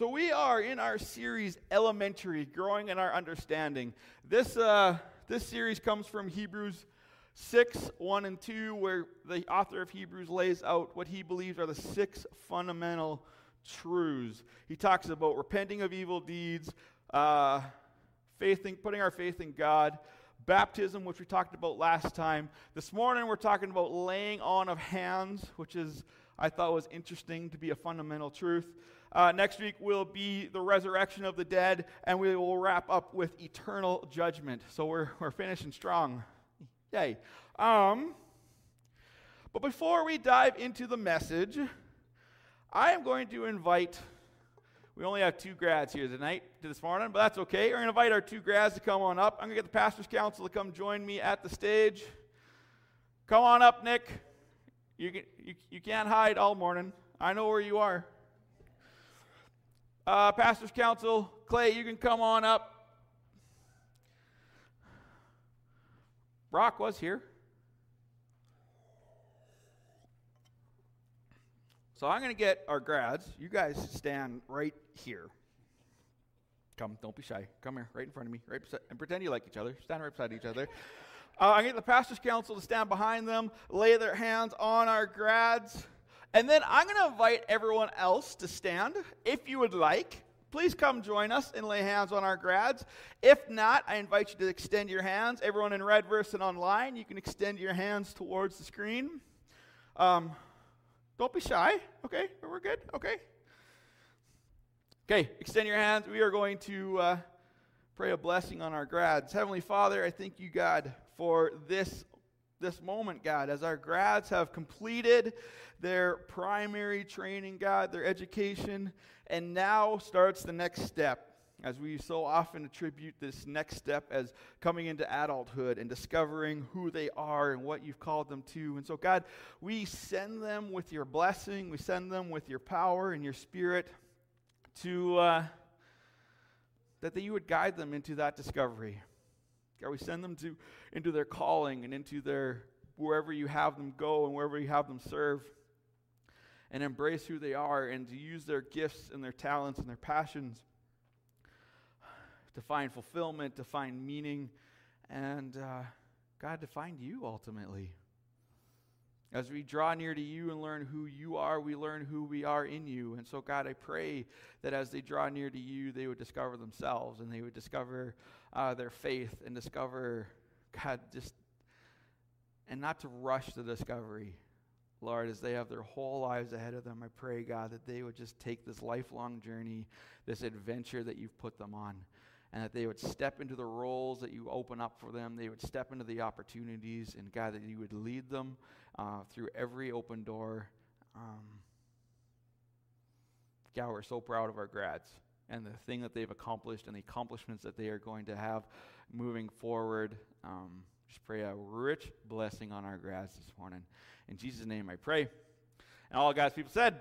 So, we are in our series Elementary, Growing in Our Understanding. This, uh, this series comes from Hebrews 6 1 and 2, where the author of Hebrews lays out what he believes are the six fundamental truths. He talks about repenting of evil deeds, uh, faith in, putting our faith in God, baptism, which we talked about last time. This morning, we're talking about laying on of hands, which is, I thought, was interesting to be a fundamental truth. Uh, next week will be the resurrection of the dead, and we will wrap up with eternal judgment. So we're, we're finishing strong. Yay. Um, but before we dive into the message, I am going to invite, we only have two grads here tonight, to this morning, but that's okay. We're going to invite our two grads to come on up. I'm going to get the pastor's council to come join me at the stage. Come on up, Nick. You, can, you, you can't hide all morning. I know where you are. Uh, Pastor's Council, Clay, you can come on up. Brock was here. So I'm going to get our grads. You guys stand right here. Come, don't be shy. Come here, right in front of me, right beside, and pretend you like each other. Stand right beside each other. Uh, I get the pastors' council to stand behind them, lay their hands on our grads. And then I'm going to invite everyone else to stand. If you would like, please come join us and lay hands on our grads. If not, I invite you to extend your hands. Everyone in Red Verse and online, you can extend your hands towards the screen. Um, don't be shy. Okay, we're good. Okay. Okay, extend your hands. We are going to uh, pray a blessing on our grads. Heavenly Father, I thank you, God, for this this moment, God, as our grads have completed their primary training, God, their education, and now starts the next step. As we so often attribute this next step as coming into adulthood and discovering who they are and what you've called them to. And so, God, we send them with your blessing, we send them with your power and your spirit to, uh, that you would guide them into that discovery. God, we send them to, into their calling and into their wherever you have them go and wherever you have them serve and embrace who they are and to use their gifts and their talents and their passions to find fulfillment, to find meaning, and uh, God, to find you ultimately. As we draw near to you and learn who you are, we learn who we are in you. And so, God, I pray that as they draw near to you, they would discover themselves and they would discover uh, their faith and discover, God, just, and not to rush the discovery. Lord, as they have their whole lives ahead of them, I pray, God, that they would just take this lifelong journey, this adventure that you've put them on, and that they would step into the roles that you open up for them. They would step into the opportunities, and God, that you would lead them uh, through every open door. Um, God, we're so proud of our grads and the thing that they've accomplished and the accomplishments that they are going to have moving forward. Um, just pray a rich blessing on our grads this morning. In Jesus' name I pray. And all God's people said,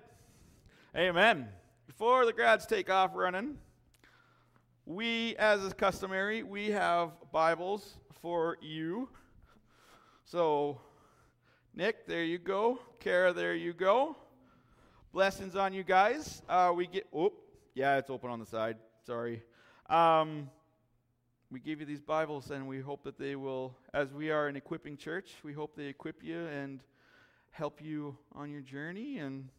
Amen. Before the grads take off running, we, as is customary, we have Bibles for you. So Nick, there you go. Kara, there you go. Blessings on you guys. Uh, we get, oh, yeah, it's open on the side. Sorry. Um, we give you these Bibles, and we hope that they will, as we are an equipping church, we hope they equip you and help you on your journey. And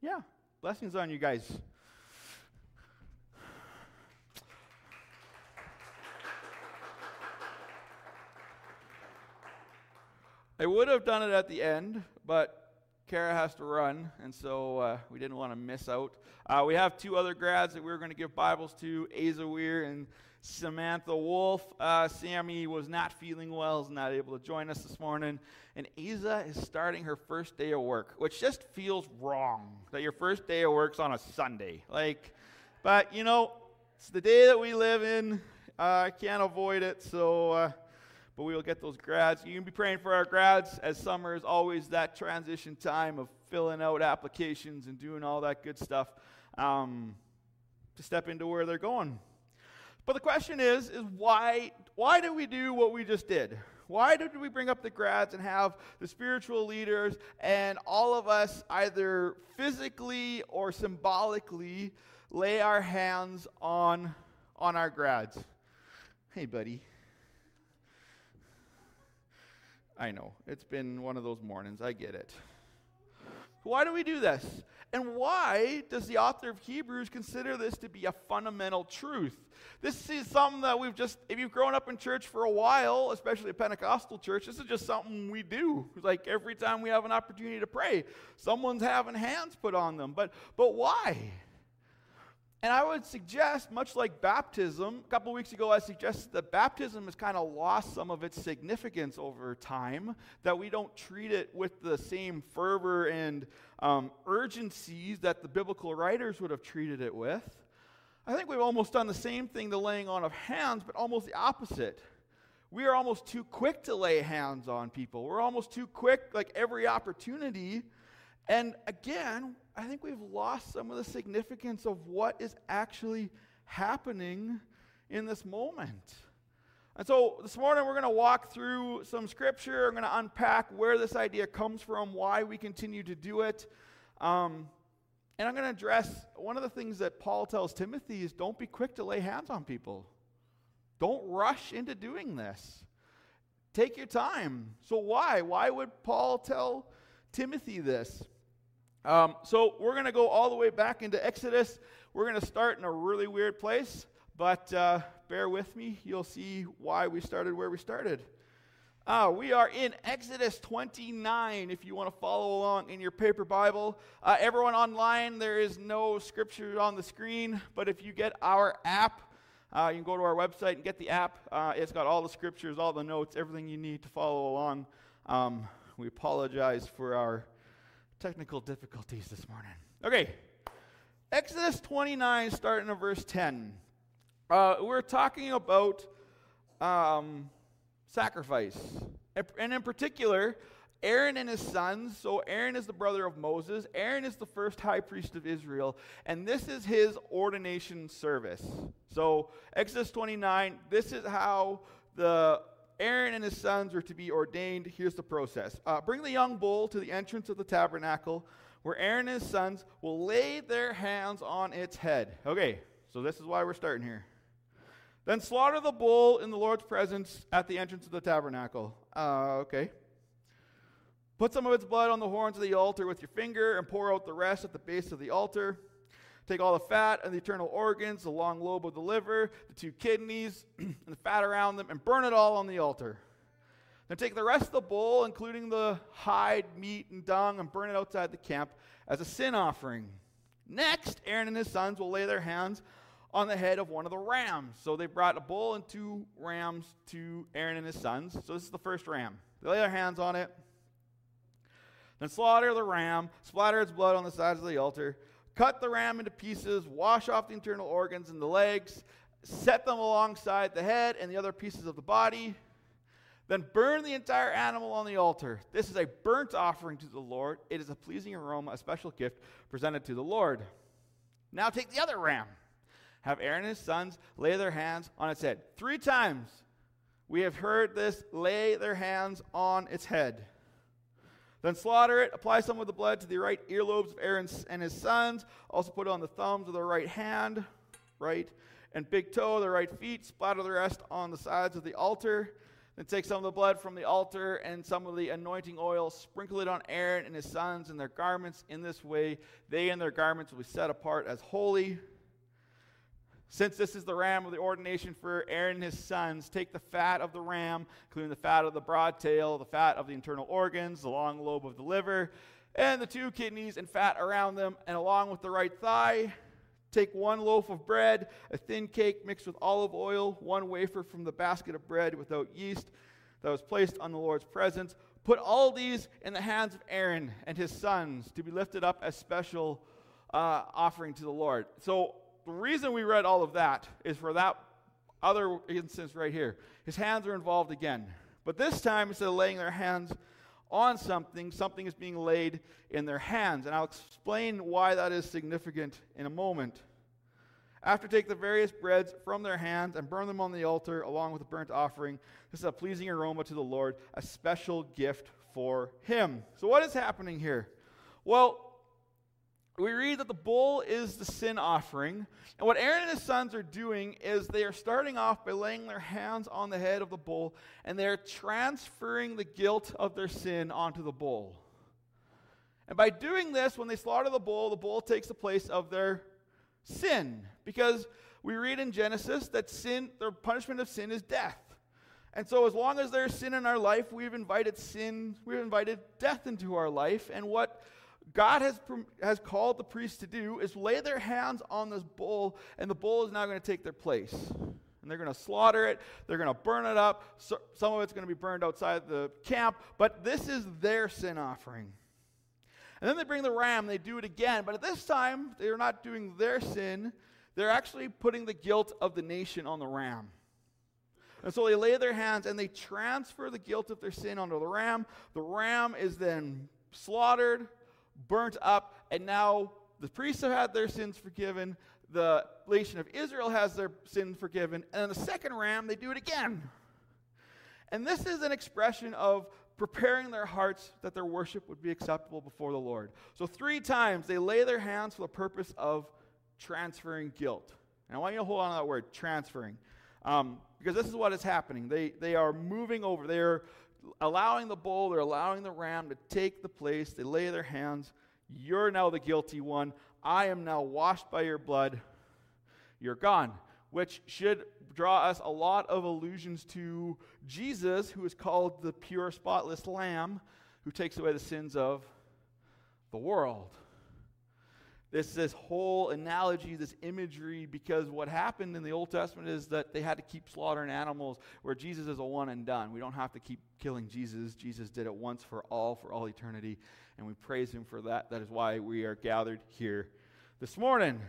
yeah, blessings on you guys. I would have done it at the end, but Kara has to run, and so uh, we didn't want to miss out. Uh, we have two other grads that we are going to give Bibles to, Asa Weir and Samantha Wolf. Uh, Sammy was not feeling well, is not able to join us this morning. And Asa is starting her first day of work, which just feels wrong that your first day of work's on a Sunday. Like, but you know, it's the day that we live in. Uh, I can't avoid it, so uh, but we will get those grads. You can be praying for our grads as summer is always that transition time of filling out applications and doing all that good stuff um, to step into where they're going. But the question is, is why, why did we do what we just did? Why did we bring up the grads and have the spiritual leaders and all of us either physically or symbolically lay our hands on, on our grads. Hey, buddy. I know, it's been one of those mornings. I get it. Why do we do this? And why does the author of Hebrews consider this to be a fundamental truth? This is something that we've just, if you've grown up in church for a while, especially a Pentecostal church, this is just something we do. Like every time we have an opportunity to pray, someone's having hands put on them. But, but why? And I would suggest, much like baptism, a couple weeks ago I suggested that baptism has kind of lost some of its significance over time, that we don't treat it with the same fervor and um, urgencies that the biblical writers would have treated it with. I think we've almost done the same thing, the laying on of hands, but almost the opposite. We are almost too quick to lay hands on people. We're almost too quick, like every opportunity. And again, I think we've lost some of the significance of what is actually happening in this moment. And so this morning we're going to walk through some scripture. I'm going to unpack where this idea comes from, why we continue to do it. Um, and I'm going to address one of the things that Paul tells Timothy is don't be quick to lay hands on people. Don't rush into doing this. Take your time. So why? Why would Paul tell Timothy this? Um, so we're going to go all the way back into Exodus. We're going to start in a really weird place, but uh, bear with me. You'll see why we started where we started. Uh, we are in Exodus 29 if you want to follow along in your paper Bible. Uh, everyone online, there is no scripture on the screen, but if you get our app, uh, you can go to our website and get the app. Uh, it's got all the scriptures, all the notes, everything you need to follow along. Um, we apologize for our technical difficulties this morning. Okay, Exodus 29, starting at verse 10. Uh, we're talking about um, sacrifice. And in particular, Aaron and his sons. So, Aaron is the brother of Moses. Aaron is the first high priest of Israel. And this is his ordination service. So, Exodus 29, this is how the Aaron and his sons are to be ordained. Here's the process uh, Bring the young bull to the entrance of the tabernacle, where Aaron and his sons will lay their hands on its head. Okay, so this is why we're starting here. Then slaughter the bull in the Lord's presence at the entrance of the tabernacle. Uh, okay. Put some of its blood on the horns of the altar with your finger and pour out the rest at the base of the altar. Take all the fat and the internal organs, the long lobe of the liver, the two kidneys, and the fat around them, and burn it all on the altar. Then take the rest of the bull, including the hide, meat, and dung, and burn it outside the camp as a sin offering. Next, Aaron and his sons will lay their hands on the head of one of the rams. So they brought a bull and two rams to Aaron and his sons. So this is the first ram. They lay their hands on it. Then slaughter the ram, splatter its blood on the sides of the altar. Cut the ram into pieces, wash off the internal organs and the legs, set them alongside the head and the other pieces of the body. Then burn the entire animal on the altar. This is a burnt offering to the Lord. It is a pleasing aroma, a special gift presented to the Lord. Now take the other ram. Have Aaron and his sons lay their hands on its head. Three times we have heard this lay their hands on its head. Then slaughter it, apply some of the blood to the right earlobes of Aaron and his sons. Also put it on the thumbs of the right hand, right, and big toe of the right feet. Splatter the rest on the sides of the altar. Then take some of the blood from the altar and some of the anointing oil, sprinkle it on Aaron and his sons and their garments. In this way, they and their garments will be set apart as holy. Since this is the ram of the ordination for Aaron and his sons, take the fat of the ram, including the fat of the broad tail, the fat of the internal organs, the long lobe of the liver, and the two kidneys and fat around them, and along with the right thigh, take one loaf of bread, a thin cake mixed with olive oil, one wafer from the basket of bread without yeast that was placed on the Lord's presence. Put all these in the hands of Aaron and his sons to be lifted up as special uh, offering to the Lord. So the reason we read all of that is for that other instance right here. His hands are involved again. But this time, instead of laying their hands on something, something is being laid in their hands. And I'll explain why that is significant in a moment. After take the various breads from their hands and burn them on the altar along with the burnt offering. This is a pleasing aroma to the Lord, a special gift for him. So, what is happening here? Well, we read that the bull is the sin offering. And what Aaron and his sons are doing is they are starting off by laying their hands on the head of the bull and they're transferring the guilt of their sin onto the bull. And by doing this, when they slaughter the bull, the bull takes the place of their sin. Because we read in Genesis that sin, the punishment of sin is death. And so, as long as there's sin in our life, we've invited sin, we've invited death into our life. And what God has, has called the priests to do is lay their hands on this bull, and the bull is now going to take their place. And they're going to slaughter it, they're going to burn it up. So, some of it's going to be burned outside the camp, but this is their sin offering. And then they bring the ram, they do it again, but at this time, they're not doing their sin, they're actually putting the guilt of the nation on the ram. And so they lay their hands and they transfer the guilt of their sin onto the ram. The ram is then slaughtered, burnt up, and now the priests have had their sins forgiven. The nation of Israel has their sins forgiven. And then the second ram, they do it again. And this is an expression of preparing their hearts that their worship would be acceptable before the Lord. So, three times they lay their hands for the purpose of transferring guilt. And I want you to hold on to that word, transferring. Um, because this is what is happening. They, they are moving over. They are allowing the bull, they're allowing the ram to take the place. They lay their hands. You're now the guilty one. I am now washed by your blood. You're gone. Which should draw us a lot of allusions to Jesus, who is called the pure, spotless Lamb, who takes away the sins of the world this, this whole analogy, this imagery, because what happened in the Old Testament is that they had to keep slaughtering animals, where Jesus is a one and done. We don't have to keep killing Jesus. Jesus did it once for all, for all eternity, and we praise him for that. That is why we are gathered here this morning.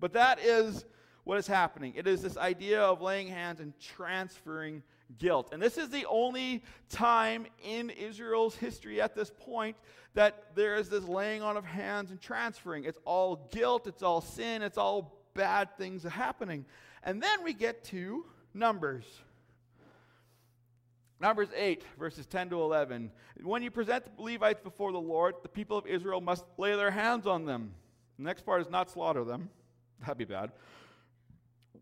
But that is what is happening. It is this idea of laying hands and transferring guilt. And this is the only time in Israel's history at this point that there is this laying on of hands and transferring. It's all guilt, it's all sin, it's all bad things happening. And then we get to Numbers. Numbers 8, verses 10 to 11. When you present the Levites before the Lord, the people of Israel must lay their hands on them. The next part is not slaughter them. That'd be bad.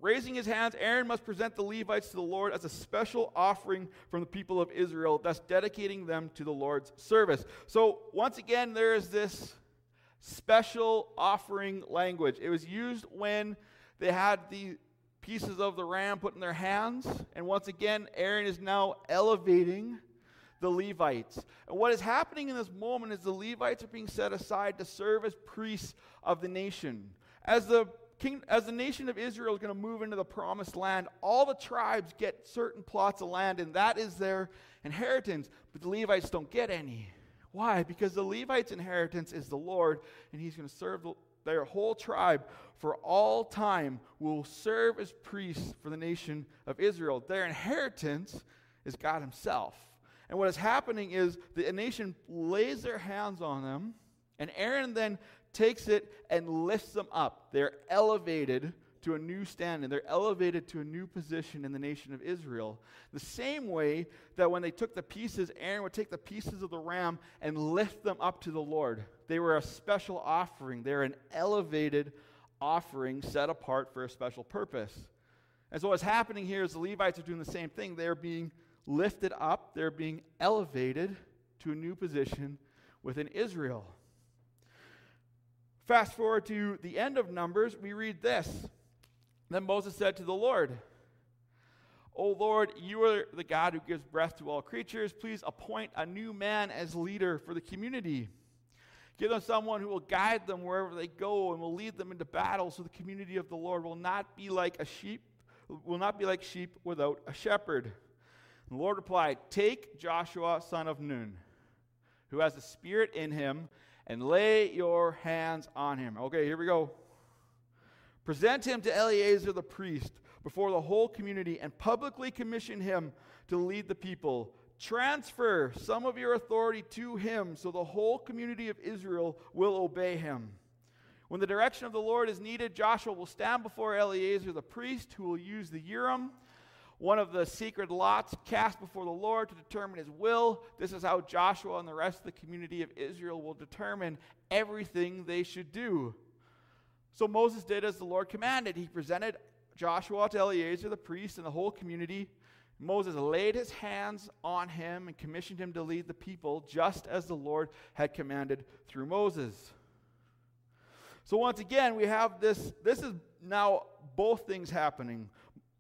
Raising his hands, Aaron must present the Levites to the Lord as a special offering from the people of Israel, thus dedicating them to the Lord's service. So, once again, there is this special offering language. It was used when they had the pieces of the ram put in their hands. And once again, Aaron is now elevating the Levites. And what is happening in this moment is the Levites are being set aside to serve as priests of the nation. As the king, as the nation of Israel is going to move into the promised land, all the tribes get certain plots of land, and that is their inheritance. But the Levites don't get any. Why? Because the Levites' inheritance is the Lord, and He's going to serve their whole tribe for all time, will serve as priests for the nation of Israel. Their inheritance is God Himself. And what is happening is the nation lays their hands on them, and Aaron then takes it and lifts them up. They're elevated to a new standing. They're elevated to a new position in the nation of Israel. The same way that when they took the pieces, Aaron would take the pieces of the ram and lift them up to the Lord. They were a special offering, they're an elevated offering set apart for a special purpose. And so what's happening here is the Levites are doing the same thing. They're being lifted up, they're being elevated to a new position within Israel. Fast forward to the end of Numbers, we read this. Then Moses said to the Lord, O Lord, you are the God who gives breath to all creatures. Please appoint a new man as leader for the community. Give them someone who will guide them wherever they go and will lead them into battle so the community of the Lord will not be like a sheep, will not be like sheep without a shepherd. The Lord replied, Take Joshua, son of Nun, who has the spirit in him and lay your hands on him. Okay, here we go. Present him to Eleazar the priest before the whole community and publicly commission him to lead the people. Transfer some of your authority to him so the whole community of Israel will obey him. When the direction of the Lord is needed, Joshua will stand before Eleazar the priest, who will use the Urim one of the secret lots cast before the Lord to determine his will. This is how Joshua and the rest of the community of Israel will determine everything they should do. So Moses did as the Lord commanded. He presented Joshua to Eleazar the priest and the whole community. Moses laid his hands on him and commissioned him to lead the people just as the Lord had commanded through Moses. So once again, we have this this is now both things happening.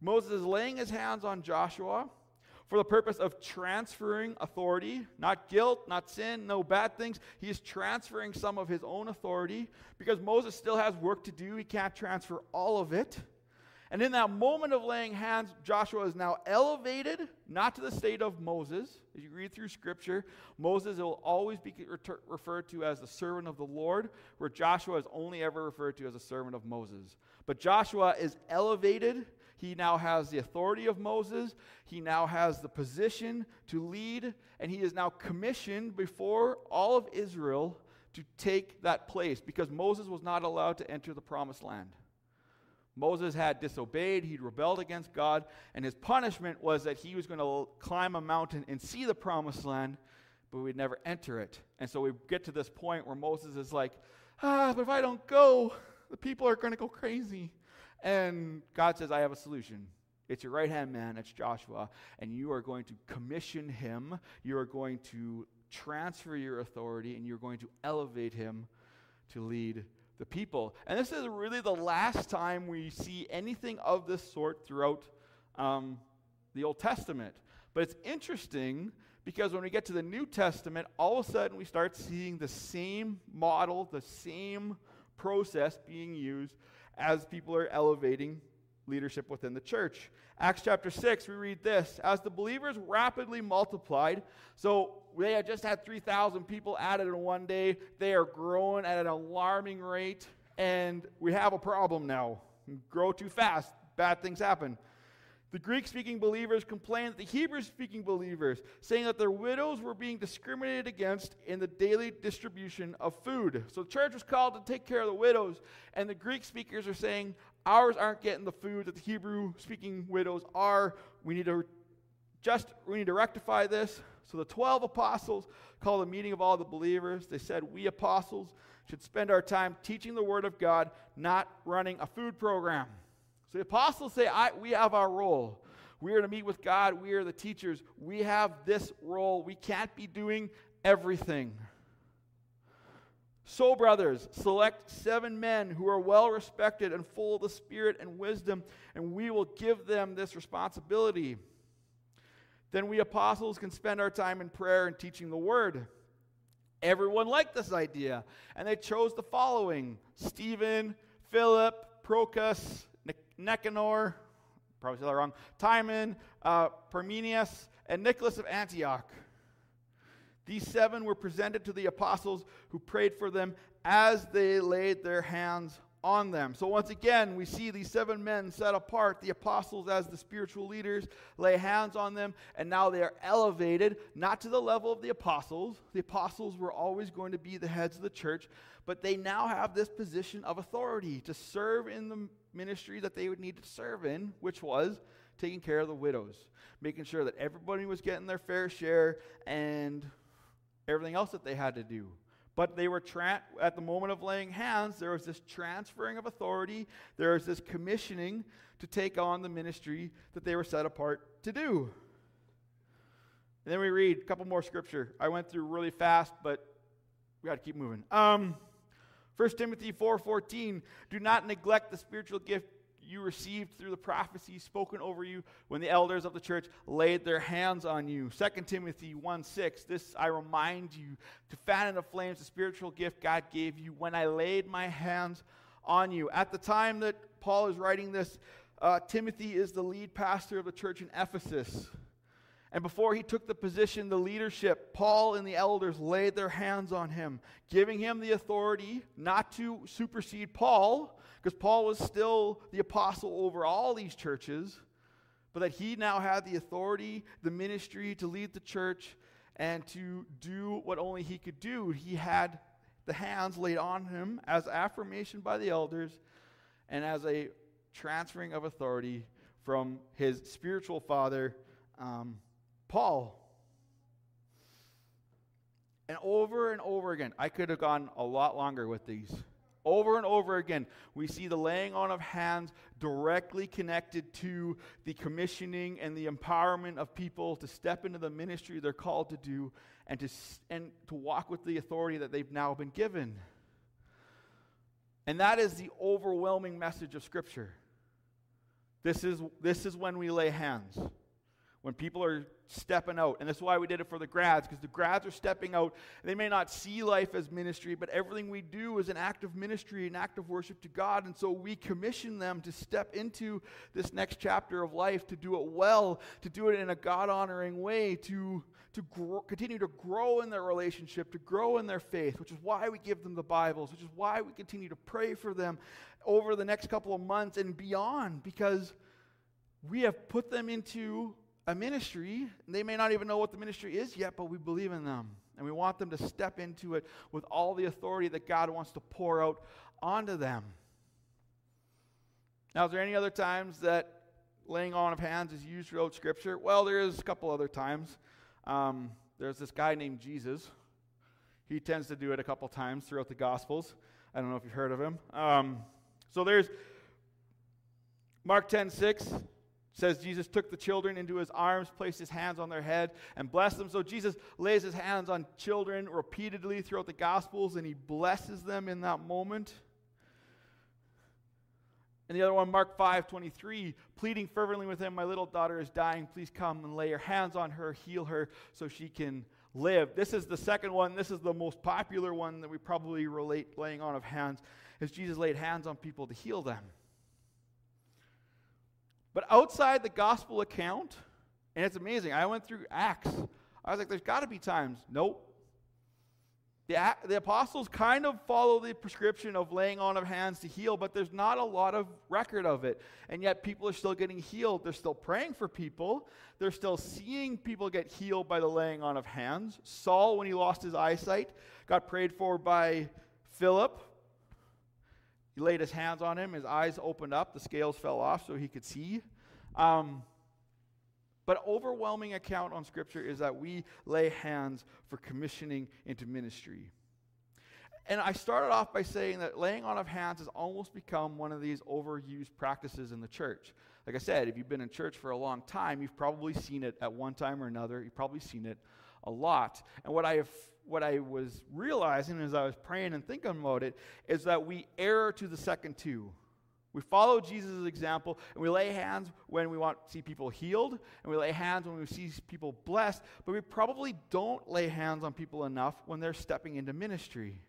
Moses is laying his hands on Joshua for the purpose of transferring authority, not guilt, not sin, no bad things. He is transferring some of his own authority because Moses still has work to do. He can't transfer all of it. And in that moment of laying hands, Joshua is now elevated, not to the state of Moses. As you read through Scripture, Moses will always be referred to as the servant of the Lord, where Joshua is only ever referred to as a servant of Moses. But Joshua is elevated. He now has the authority of Moses. He now has the position to lead, and he is now commissioned before all of Israel to take that place because Moses was not allowed to enter the promised land. Moses had disobeyed, he'd rebelled against God, and his punishment was that he was going to climb a mountain and see the promised land, but we'd never enter it. And so we get to this point where Moses is like, ah, but if I don't go, the people are going to go crazy. And God says, I have a solution. It's your right hand man, it's Joshua, and you are going to commission him. You are going to transfer your authority, and you're going to elevate him to lead the people. And this is really the last time we see anything of this sort throughout um, the Old Testament. But it's interesting because when we get to the New Testament, all of a sudden we start seeing the same model, the same process being used as people are elevating leadership within the church. Acts chapter 6, we read this As the believers rapidly multiplied, so they had just had 3,000 people added in one day. They are growing at an alarming rate, and we have a problem now. Grow too fast, bad things happen. The Greek speaking believers complained that the Hebrew speaking believers, saying that their widows were being discriminated against in the daily distribution of food. So the church was called to take care of the widows, and the Greek speakers are saying, Ours aren't getting the food that the Hebrew speaking widows are. We need to just we need to rectify this. So the 12 apostles called a meeting of all the believers. They said, We apostles should spend our time teaching the word of God, not running a food program. So the apostles say, We have our role. We are to meet with God. We are the teachers. We have this role. We can't be doing everything. So, brothers, select seven men who are well respected and full of the Spirit and wisdom, and we will give them this responsibility. Then we apostles can spend our time in prayer and teaching the word. Everyone liked this idea, and they chose the following Stephen, Philip, Procus, Nicanor, probably said that wrong, Timon, uh, Parmenius, and Nicholas of Antioch. These seven were presented to the apostles who prayed for them as they laid their hands on them. So, once again, we see these seven men set apart, the apostles as the spiritual leaders, lay hands on them, and now they are elevated, not to the level of the apostles. The apostles were always going to be the heads of the church, but they now have this position of authority to serve in the ministry that they would need to serve in, which was taking care of the widows, making sure that everybody was getting their fair share and everything else that they had to do. But they were, tra- at the moment of laying hands, there was this transferring of authority, there was this commissioning to take on the ministry that they were set apart to do. And then we read a couple more scripture. I went through really fast, but we got to keep moving. Um, 1 Timothy 4:14, do not neglect the spiritual gift you received through the prophecy spoken over you when the elders of the church laid their hands on you. 2 Timothy 1 6, this I remind you to fan into flames the spiritual gift God gave you when I laid my hands on you. At the time that Paul is writing this, uh, Timothy is the lead pastor of the church in Ephesus. And before he took the position, the leadership, Paul and the elders laid their hands on him, giving him the authority not to supersede Paul, because Paul was still the apostle over all these churches, but that he now had the authority, the ministry to lead the church and to do what only he could do. He had the hands laid on him as affirmation by the elders and as a transferring of authority from his spiritual father, um, Paul. And over and over again, I could have gone a lot longer with these. Over and over again, we see the laying on of hands directly connected to the commissioning and the empowerment of people to step into the ministry they're called to do and to, and to walk with the authority that they've now been given. And that is the overwhelming message of Scripture. This is, this is when we lay hands when people are stepping out. And that's why we did it for the grads, because the grads are stepping out. They may not see life as ministry, but everything we do is an act of ministry, an act of worship to God. And so we commission them to step into this next chapter of life, to do it well, to do it in a God honoring way, to, to grow, continue to grow in their relationship, to grow in their faith, which is why we give them the Bibles, which is why we continue to pray for them over the next couple of months and beyond, because we have put them into a ministry. They may not even know what the ministry is yet, but we believe in them. And we want them to step into it with all the authority that God wants to pour out onto them. Now, is there any other times that laying on of hands is used throughout Scripture? Well, there is a couple other times. Um, there's this guy named Jesus. He tends to do it a couple times throughout the Gospels. I don't know if you've heard of him. Um, so there's Mark 10 6 says Jesus took the children into his arms, placed his hands on their head, and blessed them. So Jesus lays his hands on children repeatedly throughout the Gospels, and he blesses them in that moment. And the other one, Mark 5 23, pleading fervently with him, My little daughter is dying. Please come and lay your hands on her, heal her, so she can live. This is the second one. This is the most popular one that we probably relate laying on of hands, is Jesus laid hands on people to heal them. But outside the gospel account, and it's amazing, I went through Acts. I was like, there's got to be times. Nope. The, the apostles kind of follow the prescription of laying on of hands to heal, but there's not a lot of record of it. And yet people are still getting healed. They're still praying for people. They're still seeing people get healed by the laying on of hands. Saul, when he lost his eyesight, got prayed for by Philip. He laid his hands on him, his eyes opened up, the scales fell off so he could see. Um, but overwhelming account on Scripture is that we lay hands for commissioning into ministry. And I started off by saying that laying on of hands has almost become one of these overused practices in the church. Like I said, if you've been in church for a long time, you've probably seen it at one time or another. You've probably seen it a lot. And what I have what I was realizing as I was praying and thinking about it is that we err to the second two. We follow Jesus' example and we lay hands when we want to see people healed and we lay hands when we see people blessed, but we probably don't lay hands on people enough when they're stepping into ministry.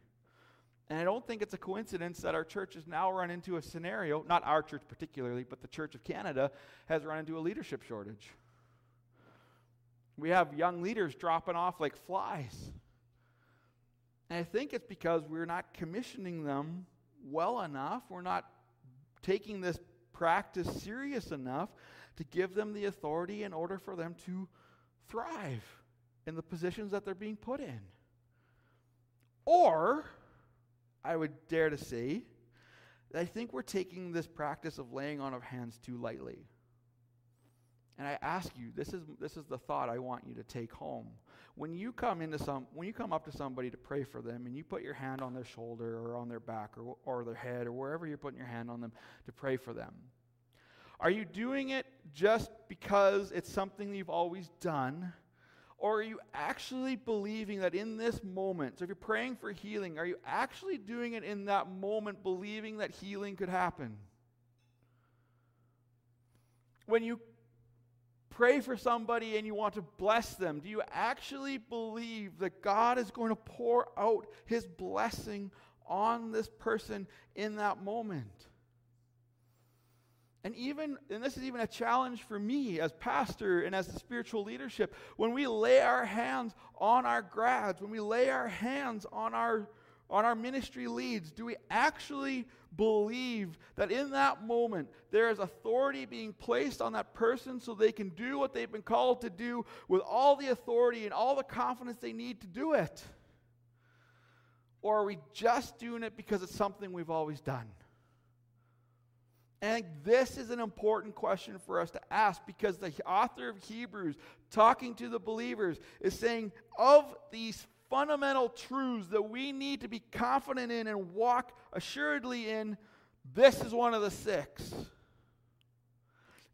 And I don't think it's a coincidence that our church has now run into a scenario, not our church particularly, but the Church of Canada has run into a leadership shortage. We have young leaders dropping off like flies. And I think it's because we're not commissioning them well enough. We're not taking this practice serious enough to give them the authority in order for them to thrive in the positions that they're being put in. Or, I would dare to say, I think we're taking this practice of laying on of hands too lightly. And I ask you, this is, this is the thought I want you to take home. When you come into some, when you come up to somebody to pray for them and you put your hand on their shoulder or on their back or, or their head or wherever you're putting your hand on them to pray for them, are you doing it just because it's something you've always done? Or are you actually believing that in this moment, so if you're praying for healing, are you actually doing it in that moment, believing that healing could happen? When you pray for somebody and you want to bless them, do you actually believe that God is going to pour out his blessing on this person in that moment? And even, and this is even a challenge for me as pastor and as the spiritual leadership, when we lay our hands on our grads, when we lay our hands on our on our ministry leads, do we actually believe that in that moment there is authority being placed on that person so they can do what they've been called to do with all the authority and all the confidence they need to do it? Or are we just doing it because it's something we've always done? And this is an important question for us to ask because the author of Hebrews, talking to the believers, is saying, of these fundamental truths that we need to be confident in and walk assuredly in, this is one of the six.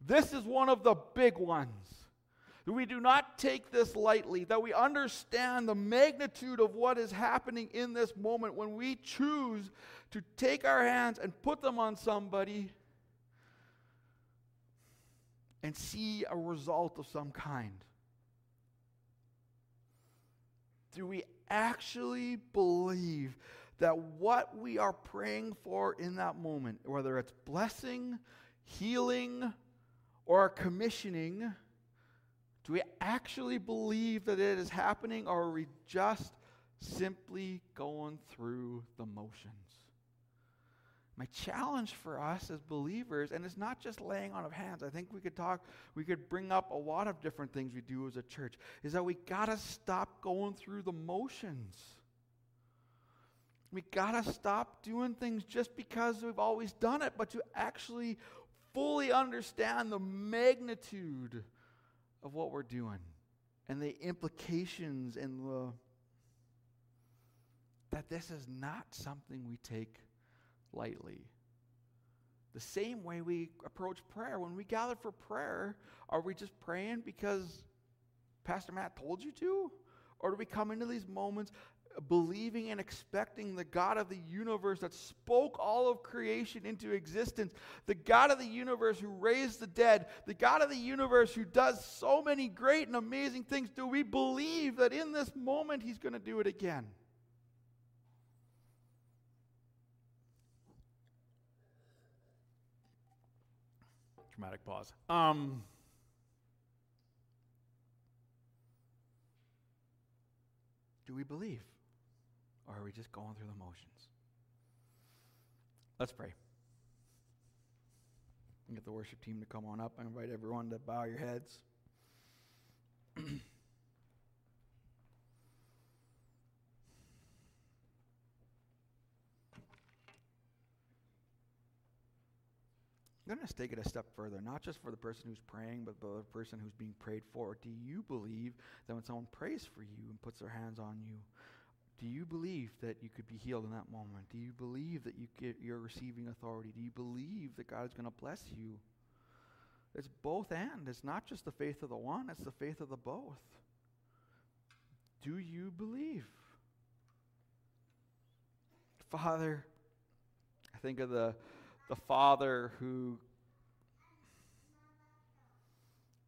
This is one of the big ones. That we do not take this lightly, that we understand the magnitude of what is happening in this moment when we choose to take our hands and put them on somebody and see a result of some kind. Do we actually believe that what we are praying for in that moment, whether it's blessing, healing, or commissioning, do we actually believe that it is happening, or are we just simply going through the motions? My challenge for us as believers, and it's not just laying on of hands, I think we could talk, we could bring up a lot of different things we do as a church, is that we got to stop going through the motions. We got to stop doing things just because we've always done it, but to actually fully understand the magnitude of what we're doing and the implications and the that this is not something we take lightly. The same way we approach prayer. When we gather for prayer, are we just praying because Pastor Matt told you to? Or do we come into these moments believing and expecting the God of the universe that spoke all of creation into existence, the God of the universe who raised the dead, the God of the universe who does so many great and amazing things? Do we believe that in this moment He's going to do it again? Dramatic pause. Um, do we believe? Or are we just going through the motions? Let's pray. Get the worship team to come on up. I invite everyone to bow your heads. I'm going to take it a step further, not just for the person who's praying, but the person who's being prayed for. Do you believe that when someone prays for you and puts their hands on you, do you believe that you could be healed in that moment? Do you believe that you get, you're receiving authority? Do you believe that God is going to bless you? It's both and. It's not just the faith of the one, it's the faith of the both. Do you believe? Father, I think of the, the father who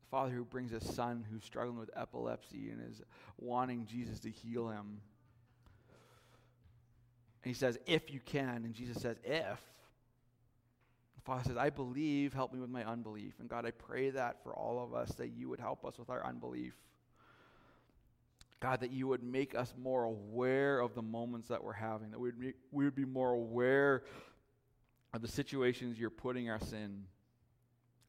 father who brings a son who's struggling with epilepsy and is wanting Jesus to heal him. And he says, If you can. And Jesus says, If. The Father says, I believe, help me with my unbelief. And God, I pray that for all of us, that you would help us with our unbelief. God, that you would make us more aware of the moments that we're having, that we would, we would be more aware of the situations you're putting us in,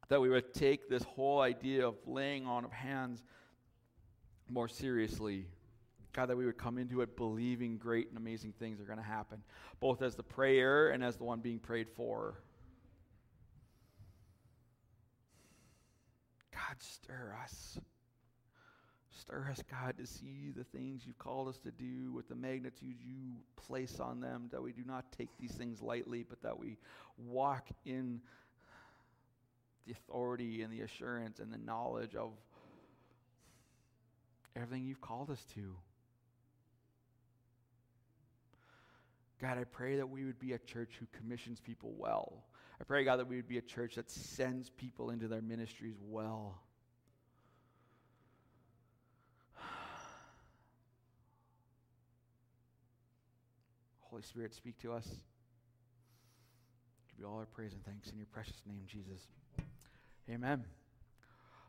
that we would take this whole idea of laying on of hands more seriously. God, that we would come into it believing great and amazing things are going to happen, both as the prayer and as the one being prayed for. God, stir us. Stir us, God, to see the things you've called us to do with the magnitude you place on them, that we do not take these things lightly, but that we walk in the authority and the assurance and the knowledge of everything you've called us to. God, I pray that we would be a church who commissions people well. I pray, God, that we would be a church that sends people into their ministries well. Holy Spirit, speak to us. Give you all our praise and thanks in your precious name, Jesus. Amen.